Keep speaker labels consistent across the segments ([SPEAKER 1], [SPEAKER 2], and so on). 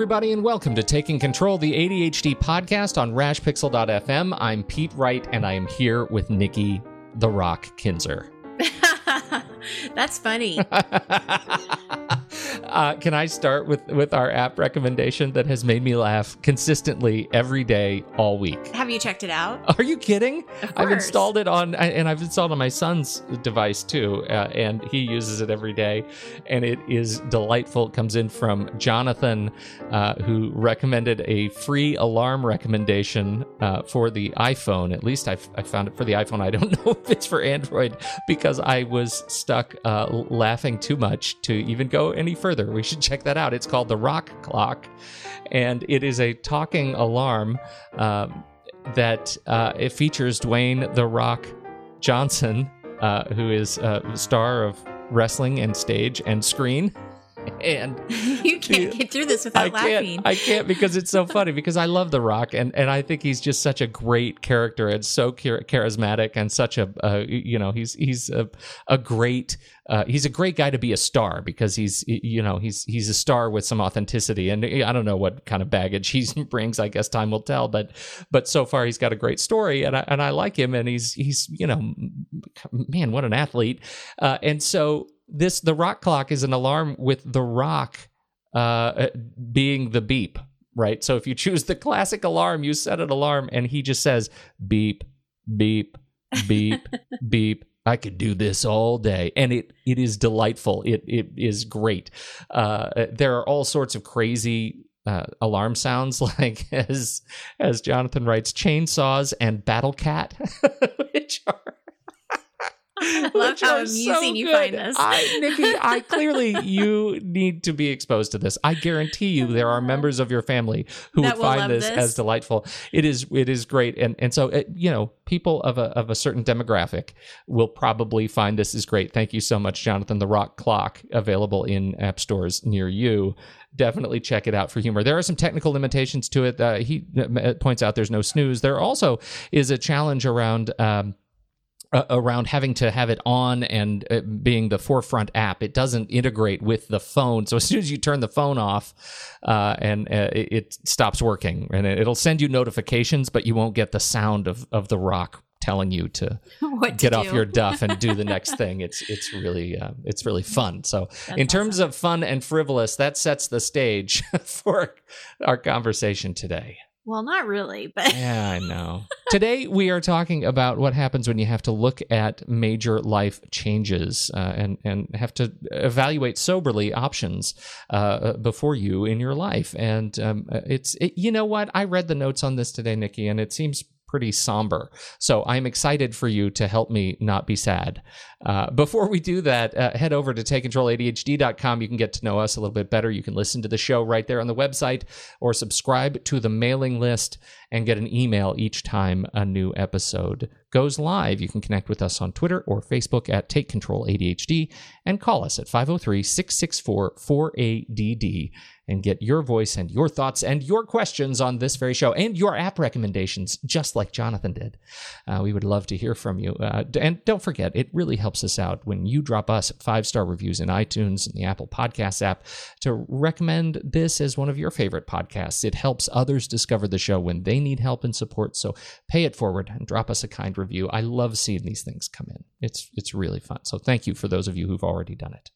[SPEAKER 1] Everybody, and welcome to Taking Control, the ADHD podcast on rashpixel.fm. I'm Pete Wright, and I am here with Nikki the Rock Kinzer.
[SPEAKER 2] That's funny.
[SPEAKER 1] uh, can I start with with our app recommendation that has made me laugh consistently every day all week?
[SPEAKER 2] Have you checked it out?
[SPEAKER 1] Are you kidding? I've installed it on, and I've installed on my son's device too, uh, and he uses it every day, and it is delightful. It comes in from Jonathan, uh, who recommended a free alarm recommendation uh, for the iPhone. At least I've, I found it for the iPhone. I don't know if it's for Android because I was stuck uh, laughing too much to even go any further. We should check that out. It's called the Rock Clock, and it is a talking alarm. Um, that uh, it features Dwayne the Rock Johnson, uh, who is a star of wrestling and stage and screen. And
[SPEAKER 2] you can't get through this without
[SPEAKER 1] I
[SPEAKER 2] laughing.
[SPEAKER 1] can't, I can't because it's so funny because I love The Rock and, and I think he's just such a great character and so char- charismatic and such a uh, you know he's he's a, a great uh, he's a great guy to be a star because he's you know he's he's a star with some authenticity and I don't know what kind of baggage he brings I guess time will tell but but so far he's got a great story and I, and I like him and he's he's you know man what an athlete uh, and so this the rock clock is an alarm with the rock uh, being the beep right so if you choose the classic alarm you set an alarm and he just says beep beep beep beep I could do this all day, and it it is delightful. It it is great. Uh, there are all sorts of crazy uh, alarm sounds, like as as Jonathan writes, chainsaws and battle cat, which are.
[SPEAKER 2] I love how amusing
[SPEAKER 1] so
[SPEAKER 2] you find this.
[SPEAKER 1] I, Nikki, I clearly you need to be exposed to this. I guarantee you, there are members of your family who
[SPEAKER 2] That
[SPEAKER 1] would find this,
[SPEAKER 2] this.
[SPEAKER 1] as delightful. It is, it is great, and and so it, you know, people of a of a certain demographic will probably find this is great. Thank you so much, Jonathan. The Rock Clock available in app stores near you definitely check it out for humor. There are some technical limitations to it. Uh, he uh, points out there's no snooze. There also is a challenge around. Um, uh, around having to have it on and uh, being the forefront app, it doesn't integrate with the phone. So as soon as you turn the phone off, uh, and uh, it, it stops working, and it, it'll send you notifications, but you won't get the sound of of the rock telling you to
[SPEAKER 2] what to
[SPEAKER 1] get off your duff and do the next thing. It's it's really uh, it's really fun. So in
[SPEAKER 2] That's
[SPEAKER 1] terms of fun and frivolous, that sets the stage for our conversation today.
[SPEAKER 2] Well, not really, but
[SPEAKER 1] Yeah, I know. Today we are talking about what happens when you have to look at major life changes uh, and and have to evaluate soberly options uh, before you in your life. And um, it's it, you know what I read the notes on this today, Nikki, and it seems pretty somber. So I'm excited for you to help me not be sad. Uh, before we do that, uh, head over to takecontroladhd.com. You can get to know us a little bit better. You can listen to the show right there on the website or subscribe to the mailing list and get an email each time a new episode goes live. You can connect with us on Twitter or Facebook at Take Control ADHD and call us at 503 664 4ADD and get your voice and your thoughts and your questions on this very show and your app recommendations, just like Jonathan did. Uh, we would love to hear from you. Uh, and don't forget, it really helps us out when you drop us five star reviews in iTunes and the Apple Podcasts app to recommend this as one of your favorite podcasts. It helps others discover the show when they need help and support. So pay it forward and drop us a kind review. I love seeing these things come in. It's it's really fun. So thank you for those of you who've already done it.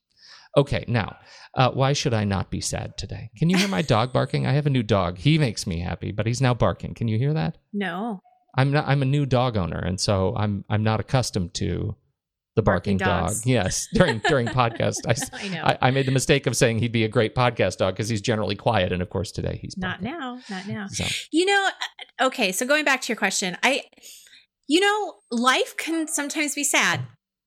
[SPEAKER 1] Okay, now, uh, why should I not be sad today? Can you hear my dog barking? I have a new dog. He makes me happy, but he's now barking. Can you hear that?
[SPEAKER 2] No.
[SPEAKER 1] I'm not. I'm a new dog owner, and so I'm I'm not accustomed to the barking,
[SPEAKER 2] Barking
[SPEAKER 1] dog. Yes, during during podcast, I,
[SPEAKER 2] I know.
[SPEAKER 1] I, I made the mistake of saying he'd be a great podcast dog because he's generally quiet, and of course today he's
[SPEAKER 2] not now. Not now.
[SPEAKER 1] So,
[SPEAKER 2] You know, uh, okay, so going back to your question, I you know, life can sometimes be sad,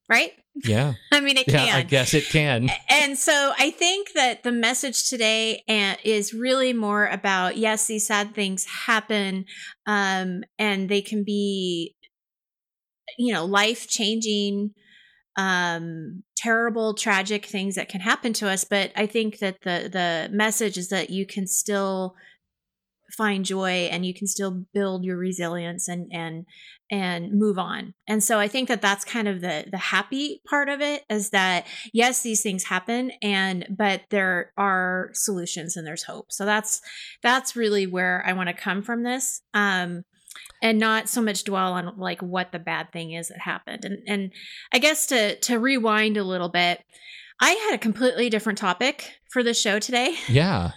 [SPEAKER 2] right?
[SPEAKER 1] yeah,
[SPEAKER 2] I mean, it
[SPEAKER 1] yeah,
[SPEAKER 2] can.
[SPEAKER 1] I guess it can.
[SPEAKER 2] and so I think that the message today uh, is really more about yes, these sad things happen, um, and they can be, you know, life changing, um, terrible, tragic things that can happen to us. But I think that the the message is that you can still find joy and you can still build your resilience and and and move on. And so I think that that's kind of the the happy part of it is that yes these things happen and but there are solutions and there's hope. So that's that's really where I want to come from this. Um and not so much dwell on like what the bad thing is that happened. And and I guess to to rewind a little bit, I had a completely different topic for the show today
[SPEAKER 1] Yeah,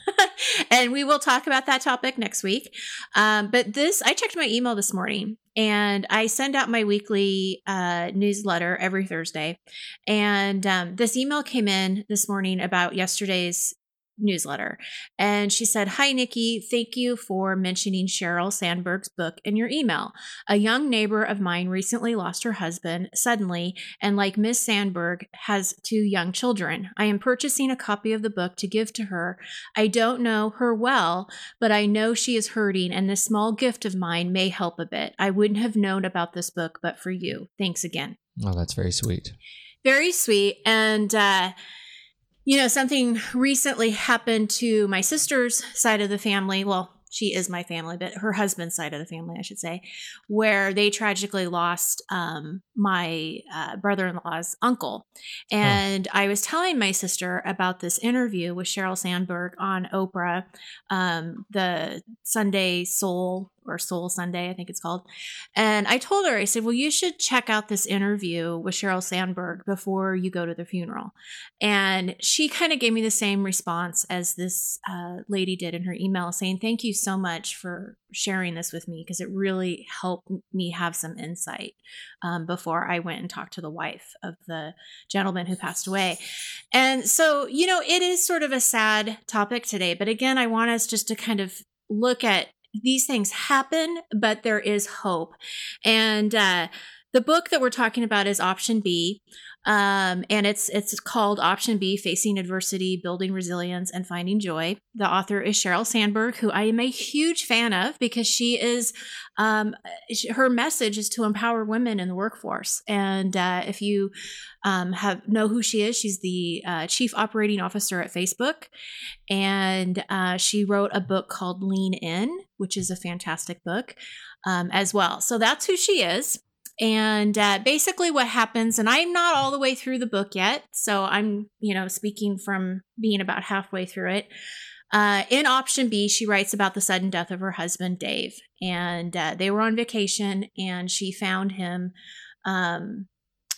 [SPEAKER 2] and we will talk about that topic next week. Um, but this, I checked my email this morning and I send out my weekly uh, newsletter every Thursday. And um, this email came in this morning about yesterday's newsletter. And she said, Hi, Nikki. Thank you for mentioning Sheryl Sandberg's book in your email. A young neighbor of mine recently lost her husband suddenly, and like Miss Sandberg, has two young children. I am purchasing a copy of the book to give to her. I don't know her well, but I know she is hurting, and this small gift of mine may help a bit. I wouldn't have known about this book but for you. Thanks again
[SPEAKER 1] oh, that's very sweet.
[SPEAKER 2] very sweet and uh you know something recently happened to my sister's side of the family. Well she is my family but her husband's side of the family i should say where they tragically lost um my uh, brother-in-law's uncle. And i was telling my sister about this interview with sheryl sandberg on oprah um the sunday soul or soul sunday i think it's called and I told her, I said, well, you should check out this interview with Sheryl Sandberg before you go to the funeral. And she kind of gave me the same response as this uh, lady did in her email, saying, thank you so much for sharing this with me because it really helped me have some insight um, before I went and talked to the wife of the gentleman who passed away. And so, you know, it is sort of a sad topic today. But again, I want us just to kind of look at these things happen, but there is hope. And uh, the book that we're talking about is Option B, um, and it's it's called Option B: Facing Adversity, Building Resilience, and Finding Joy. The author is Sheryl Sandberg, who I am a huge fan of because she is um, her message is to empower women in the workforce. And uh, if you um, have know who she is, she's the uh, chief operating officer at Facebook, and uh, she wrote a book called Lean In, which is a fantastic book um, as well. So that's who she is. And uh, basically, what happens, and I'm not all the way through the book yet, so I'm, you know, speaking from being about halfway through it. Uh, in option B, she writes about the sudden death of her husband, Dave. And uh, they were on vacation, and she found him um,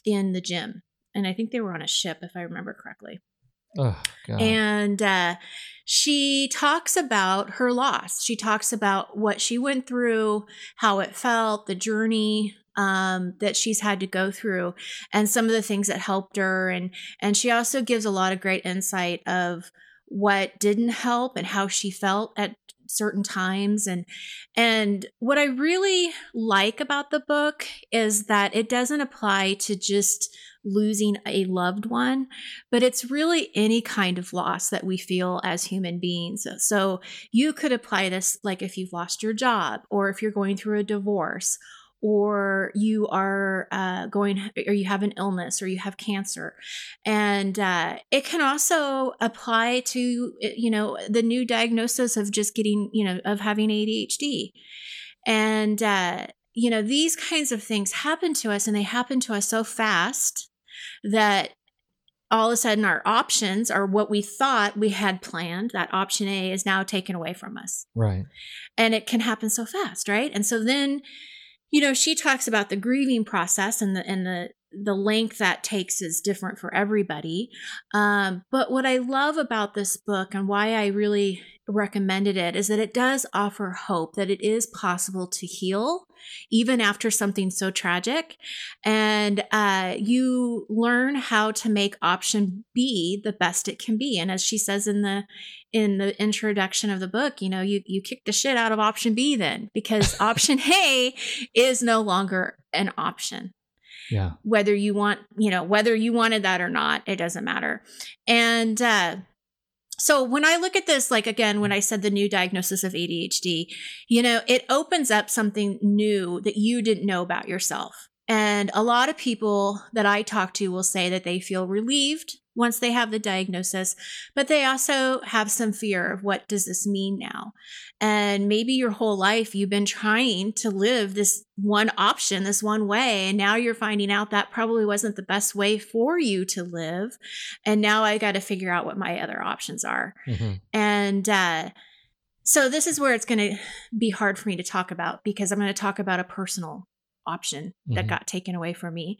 [SPEAKER 2] in the gym. And I think they were on a ship, if I remember correctly.
[SPEAKER 1] Oh God.
[SPEAKER 2] And uh, she talks about her loss. She talks about what she went through, how it felt, the journey um, that she's had to go through, and some of the things that helped her. And and she also gives a lot of great insight of what didn't help and how she felt at certain times and and what i really like about the book is that it doesn't apply to just losing a loved one but it's really any kind of loss that we feel as human beings so you could apply this like if you've lost your job or if you're going through a divorce or you are uh, going or you have an illness or you have cancer and uh, it can also apply to you know the new diagnosis of just getting you know of having adhd and uh, you know these kinds of things happen to us and they happen to us so fast that all of a sudden our options are what we thought we had planned, that option A is now taken away from us.
[SPEAKER 1] Right.
[SPEAKER 2] And it can happen so fast, right? And so then, you know, she talks about the grieving process and the and the the length that takes is different for everybody. Um, but what I love about this book and why I really recommended it is that it does offer hope that it is possible to heal even after something so tragic. And uh, you learn how to make option B the best it can be. And as she says in the in the introduction of the book, you know, you you kick the shit out of option B then because option A is no longer an option.
[SPEAKER 1] Yeah.
[SPEAKER 2] Whether you want, you know, whether you wanted that or not, it doesn't matter. And uh so when I look at this, like again, when I said the new diagnosis of ADHD, you know, it opens up something new that you didn't know about yourself. And a lot of people that I talk to will say that they feel relieved once they have the diagnosis, but they also have some fear of what does this mean now? And maybe your whole life you've been trying to live this one option, this one way, and now you're finding out that probably wasn't the best way for you to live. And now I got to figure out what my other options are. Mm-hmm. And uh, so this is where it's going to be hard for me to talk about because I'm going to talk about a personal option mm-hmm. that got taken away from me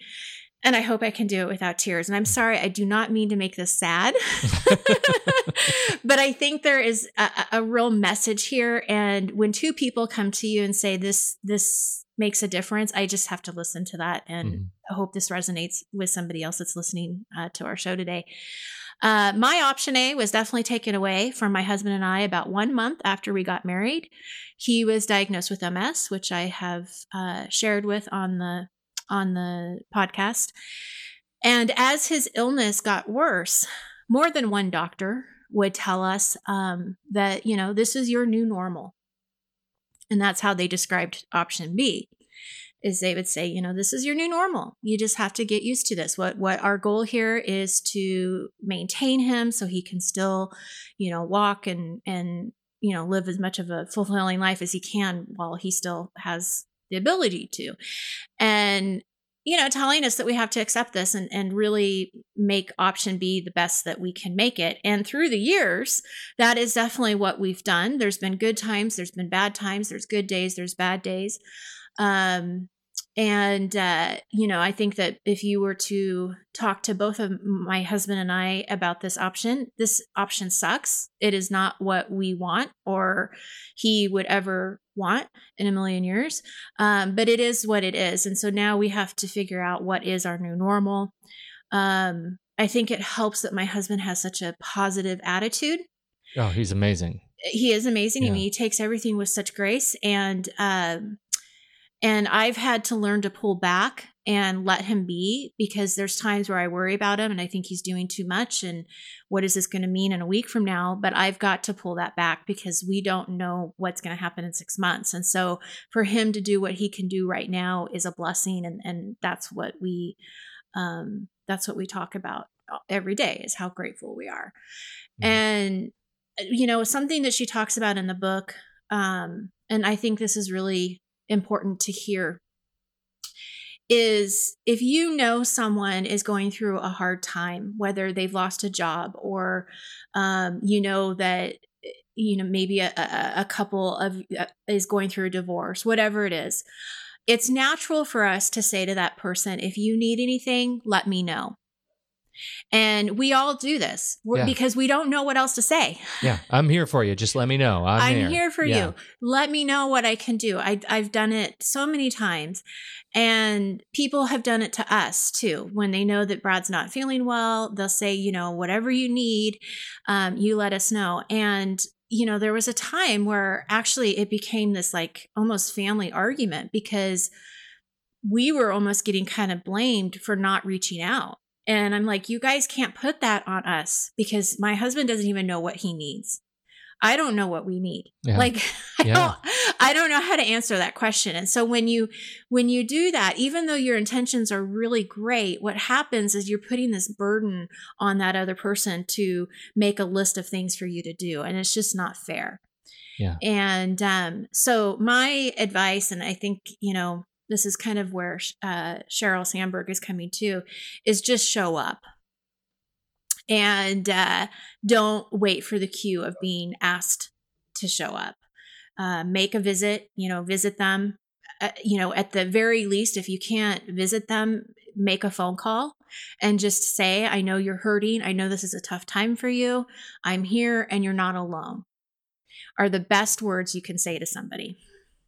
[SPEAKER 2] and I hope I can do it without tears. And I'm sorry, I do not mean to make this sad, but I think there is a, a, real message here. And when two people come to you and say this, this makes a difference, I just have to listen to that. And mm-hmm. I hope this resonates with somebody else that's listening uh, to our show today. Uh, my option A was definitely taken away from my husband and I about one month after we got married. He was diagnosed with MS, which I have uh, shared with on the on the podcast. And as his illness got worse, more than one doctor would tell us um, that, you know, this is your new normal. And that's how they described option B is they would say, you know, this is your new normal. You just have to get used to this. What what our goal here is to maintain him so he can still, you know, walk and and you know, live as much of a fulfilling life as he can while he still has the ability to. And you know, telling us that we have to accept this and, and really make option B the best that we can make it. And through the years, that is definitely what we've done. There's been good times, there's been bad times, there's good days, there's bad days. Um, and, uh, you know, I think that if you were to talk to both of my husband and I about this option, this option sucks. It is not what we want or he would ever want in a million years. Um, but it is what it is. And so now we have to figure out what is our new normal. Um, I think it helps that my husband has such a positive attitude.
[SPEAKER 1] Oh, he's amazing.
[SPEAKER 2] He is amazing. Yeah. I mean, he takes everything with such grace. And, um, and I've had to learn to pull back and let him be because there's times where I worry about him and I think he's doing too much. And what is this going to mean in a week from now? But I've got to pull that back because we don't know what's going to happen in six months. And so for him to do what he can do right now is a blessing. And, and that's what we, um, that's what we talk about every day is how grateful we are. Mm-hmm. And, you know, something that she talks about in the book, um, and I think this is really important to hear is if you know someone is going through a hard time, whether they've lost a job or um, you know that you know maybe a, a couple of uh, is going through a divorce, whatever it is, it's natural for us to say to that person, if you need anything, let me know. And we all do this yeah. because we don't know what else to say.
[SPEAKER 1] Yeah, I'm here for you. Just let me know. I'm,
[SPEAKER 2] I'm
[SPEAKER 1] here.
[SPEAKER 2] for yeah. you. Let me know what I can do. I, I've done it so many times. And people have done it to us too. When they know that Brad's not feeling well, they'll say, you know, whatever you need, um, you let us know. And you know, there was a time where actually it became this like almost family argument because we were almost getting kind of blamed for not reaching out. And I'm like, you guys can't put that on us because my husband doesn't even know what he needs. I don't know what we need. Yeah. Like I yeah. don't I don't know how to answer that question. And so when you when you do that, even though your intentions are really great, what happens is you're putting this burden on that other person to make a list of things for you to do and it's just not fair.
[SPEAKER 1] Yeah.
[SPEAKER 2] And um so my advice and I think, you know, this is kind of where uh, Sheryl Sandberg is coming to, is just show up. and uh, don't wait for the cue of being asked to show up. Uh, make a visit, you know, visit them. Uh, you know, at the very least, if you can't visit them, make a phone call and just say, I know you're hurting. I know this is a tough time for you. I'm here and you're not alone, are the best words you can say to somebody.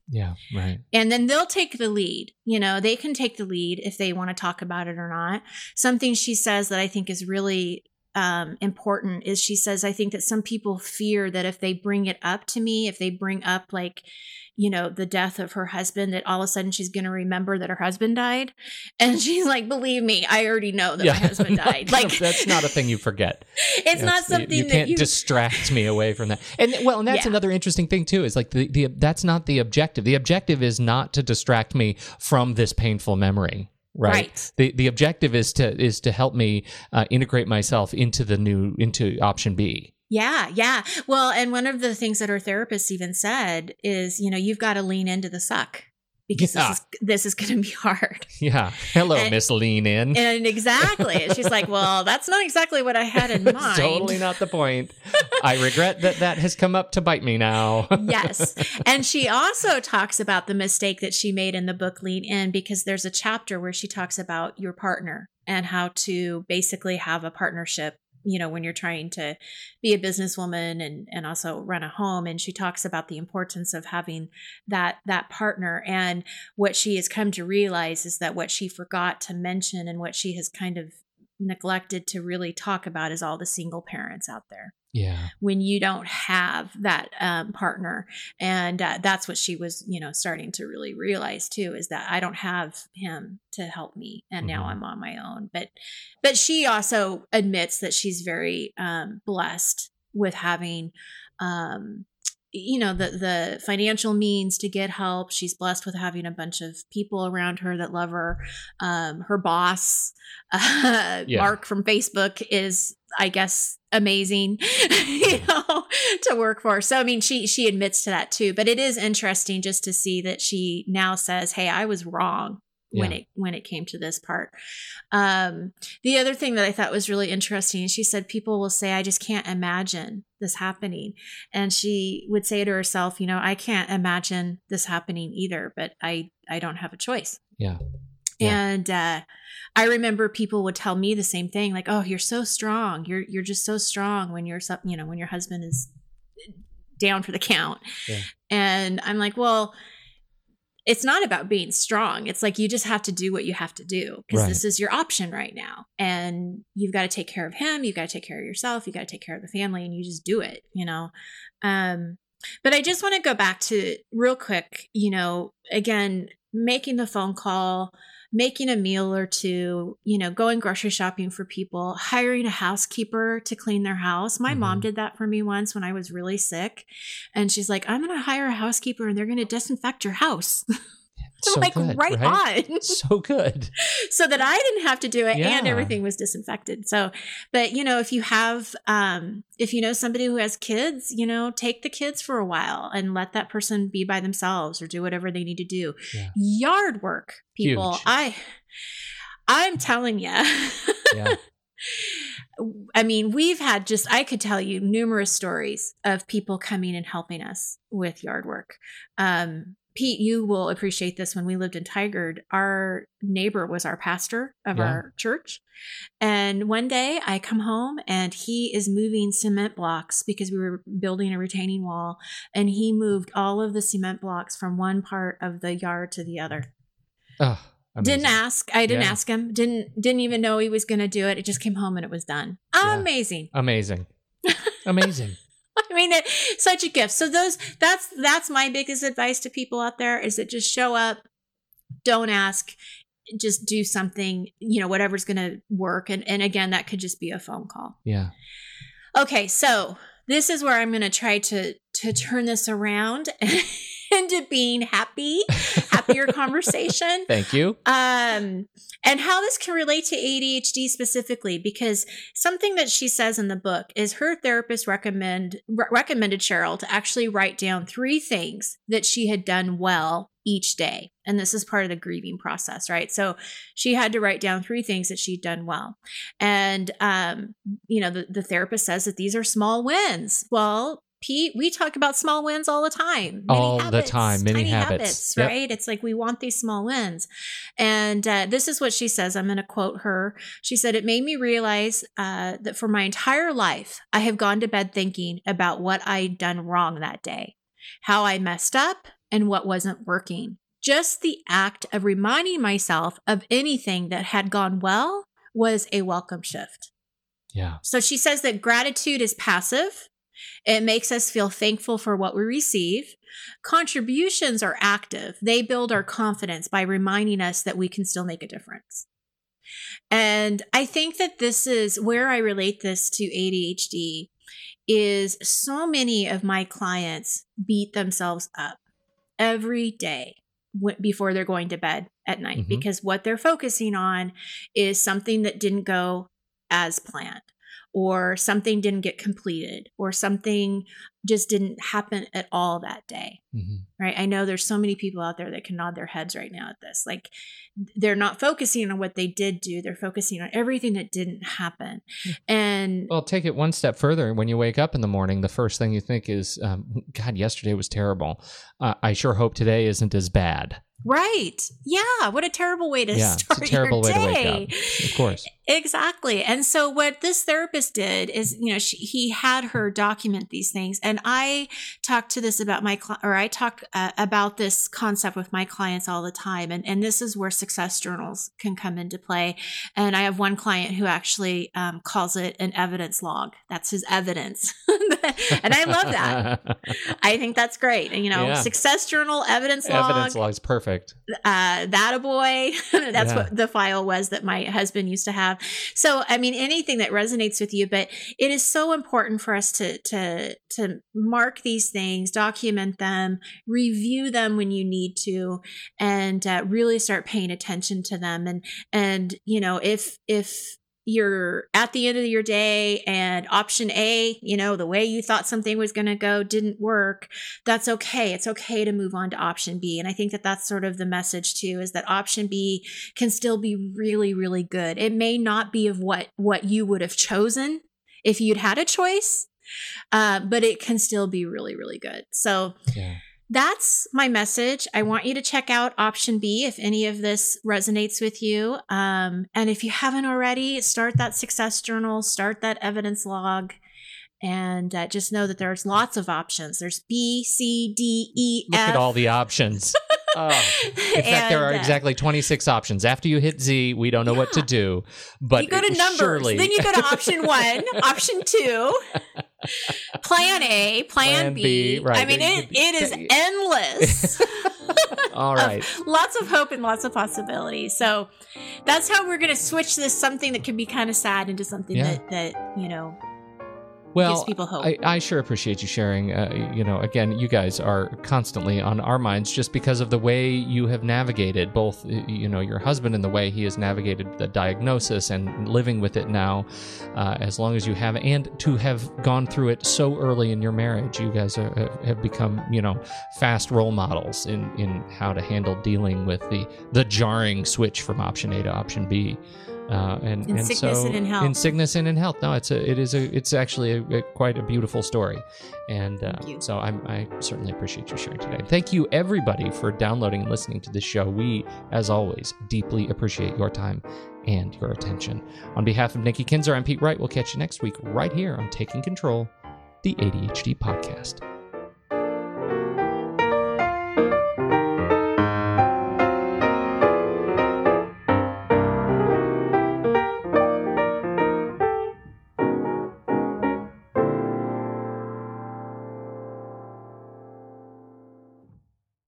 [SPEAKER 1] Yeah, right.
[SPEAKER 2] And then they'll take the lead. You know, they can take the lead if they want to talk about it or not. Something she says that I think is really um, important is she says, I think that some people fear that if they bring it up to me, if they bring up like, you know, the death of her husband, that all of a sudden she's going to remember that her husband died. And she's like, believe me, I already know that yeah. my husband died. Like,
[SPEAKER 1] that's not a thing you forget.
[SPEAKER 2] it's not something
[SPEAKER 1] you, you can't
[SPEAKER 2] you...
[SPEAKER 1] distract me away from that. And well, and that's yeah. another interesting thing too, is like the, the, that's not the objective. The objective is not to distract me from this painful memory right? right? The the objective is to is to help me uh, integrate myself into the new into option B.
[SPEAKER 2] Yeah, yeah. Well, and one of the things that our therapist even said is, you know, you've got to lean into the suck because yeah. this is this is going to be hard.
[SPEAKER 1] Yeah. Hello, Miss Lean In.
[SPEAKER 2] And exactly. She's like, "Well, that's not exactly what I had in mind."
[SPEAKER 1] totally not the point. I regret that that has come up to bite me now.
[SPEAKER 2] yes. And she also talks about the mistake that she made in the book Lean In because there's a chapter where she talks about your partner and how to basically have a partnership you know when you're trying to be a businesswoman and and also run a home and she talks about the importance of having that that partner. And what she has come to realize is that what she forgot to mention and what she has kind of neglected to really talk about is all the single parents out there.
[SPEAKER 1] Yeah.
[SPEAKER 2] When you don't have that um, partner and uh, that's what she was you know starting to really realize too is that i don't have him to help me and mm-hmm. now i'm on my own. But but she also admits that she's very um, blessed with having um, you know the the financial means to get help. She's blessed with having a bunch of people around her that love her. Um, her boss uh, yeah. mark from facebook is i guess amazing you know to work for. So i mean she she admits to that too but it is interesting just to see that she now says hey i was wrong when yeah. it when it came to this part. Um, the other thing that I thought was really interesting, she said people will say, "I just can't imagine this happening," and she would say to herself, "You know, I can't imagine this happening either, but I I don't have a choice."
[SPEAKER 1] Yeah.
[SPEAKER 2] yeah. And uh, I remember people would tell me the same thing, like, "Oh, you're so strong. You're you're just so strong when you're something you know when your husband is down for the count." Yeah. And I'm like, "Well." It's not about being strong. It's like you just have to do what you have to do because right. this is your option right now. And you've got to take care of him, you've got to take care of yourself, you got to take care of the family, and you just do it, you know. Um, but I just want to go back to real quick, you know, again, making the phone call, making a meal or two, you know, going grocery shopping for people, hiring a housekeeper to clean their house. My mm-hmm. mom did that for me once when I was really sick. And she's like, I'm going to hire a housekeeper and they're going to disinfect your house.
[SPEAKER 1] so like good, right, right, on. so good.
[SPEAKER 2] so that I didn't have to do it yeah. and everything was disinfected. So, but you know, if you have, um, if you know somebody who has kids, you know, take the kids for a while and let that person be by themselves or do whatever they need to do. Yeah. Yard work, people. Huge. I, I'm telling you. yeah. I mean, we've had just, I could tell you numerous stories of people coming and helping us with yard work. Um, Pete, you will appreciate this. When we lived in Tigard, our neighbor was our pastor of yeah. our church. And one day I come home and he is moving cement blocks because we were building a retaining wall. And he moved all of the cement blocks from one part of the yard to the other.
[SPEAKER 1] Oh,
[SPEAKER 2] didn't ask. I didn't yeah. ask him. Didn't didn't even know he was going to do it. It just came home and it was done. Yeah. Amazing.
[SPEAKER 1] Amazing. Amazing.
[SPEAKER 2] I mean, it, such a gift. So those that's that's my biggest advice to people out there is that just show up, don't ask, just do something, you know, whatever's going to work. And and again, that could just be a phone call.
[SPEAKER 1] Yeah.
[SPEAKER 2] Okay, so this is where I'm going to try to to turn this around into being happy, happier conversation.
[SPEAKER 1] Thank you.
[SPEAKER 2] Um, and how this can relate to ADHD specifically, because something that she says in the book is her therapist recommend re- recommended Sheryl to actually write down three things that she had done well each day. And this is part of the grieving process, right? So she had to write down three things that she'd done well. And, um, you know, the, the therapist says that these are small wins. Well, Pete, we talk about small wins all the time.
[SPEAKER 1] Many all habits, the time, many habits, habits
[SPEAKER 2] yep. right? It's like we want these small wins. And uh, this is what she says. I'm going to quote her. She said, It made me realize uh, that for my entire life, I have gone to bed thinking about what I'd done wrong that day, how I messed up, and what wasn't working. Just the act of reminding myself of anything that had gone well was a welcome shift.
[SPEAKER 1] Yeah.
[SPEAKER 2] So she says that gratitude is passive it makes us feel thankful for what we receive. Contributions are active. They build our confidence by reminding us that we can still make a difference. And I think that this is where I relate this to ADHD is so many of my clients beat themselves up every day before they're going to bed at night mm-hmm. because what they're focusing on is something that didn't go as planned or something didn't get completed or something just didn't happen at all that day mm-hmm. right? I know there's so many people out there that can nod their heads right now at this. Like they're not focusing on what they did do they're focusing on everything that didn't happen. And
[SPEAKER 1] well take it one step further. When you wake up in the morning the first thing you think is um, god yesterday was terrible. Uh, i sure hope today isn't as bad
[SPEAKER 2] Right. Yeah. What a terrible way to yeah, start terrible way to wake
[SPEAKER 1] up. Of course.
[SPEAKER 2] Exactly. And so what this therapist did is, you know, she, he had her document these things, and I talk to this about my or I talk uh, about this concept with my clients all the time, and and this is where success journals can come into play. And I have one client who actually um, calls it an evidence log. That's his evidence, and I love that. I think that's great. You know, yeah. success journal, evidence log.
[SPEAKER 1] Evidence log is perfect.
[SPEAKER 2] Uh, that a boy. that's yeah. what the file was that my husband used to have. So, I mean, anything that resonates with you, but it is so important for us to to to mark these things, document them, review them when you need to, and uh, really start paying attention to them. And and you know, if if you're at the end of your day and option A, you know, the way you thought something was going to go didn't work, that's okay. It's okay to move on to option B. And I think that that's sort of the message too is that option B can still be really really good. It may not be of what what you would have chosen if you'd had a choice, uh, but it can still be really really good. So yeah that's my message. I want you to check out option B if any of this resonates with you. Um, and if you haven't already, start that success journal, start that evidence log, and uh, just know that there's lots of options. There's B, C, D, E,
[SPEAKER 1] Look F. at all the options. Oh. In fact, and, there are uh, exactly 26 options. After you hit Z, we don't know yeah. what to do. But
[SPEAKER 2] you go to numbers.
[SPEAKER 1] Surely...
[SPEAKER 2] Then you go to option one, option two, plan A, plan, plan B. B. Right. I mean, it, it is endless.
[SPEAKER 1] All right.
[SPEAKER 2] lots of hope and lots of possibilities. So that's how we're going to switch this something that can be kind of sad into something yeah. that, that, you know,
[SPEAKER 1] well,
[SPEAKER 2] gives people hope.
[SPEAKER 1] I, I sure appreciate you sharing. Uh, you know, again, you guys are constantly on our minds just because of the way you have navigated both, you know, your husband and the way he has navigated the diagnosis and living with it now, uh, as long as you have, and to have gone through it so early in your marriage. You guys are, have become, you know, fast role models in in how to handle dealing with the the jarring switch from option A to option B.
[SPEAKER 2] Uh, and in and sickness so, and in health.
[SPEAKER 1] In sickness and in health. No, it's a, it is a, it's actually a, a quite a beautiful story, and uh, so I'm, I certainly appreciate you sharing today. Thank you everybody for downloading and listening to this show. We, as always, deeply appreciate your time and your attention. On behalf of Nikki Kinzer, I'm Pete Wright. We'll catch you next week right here on Taking Control, the ADHD podcast.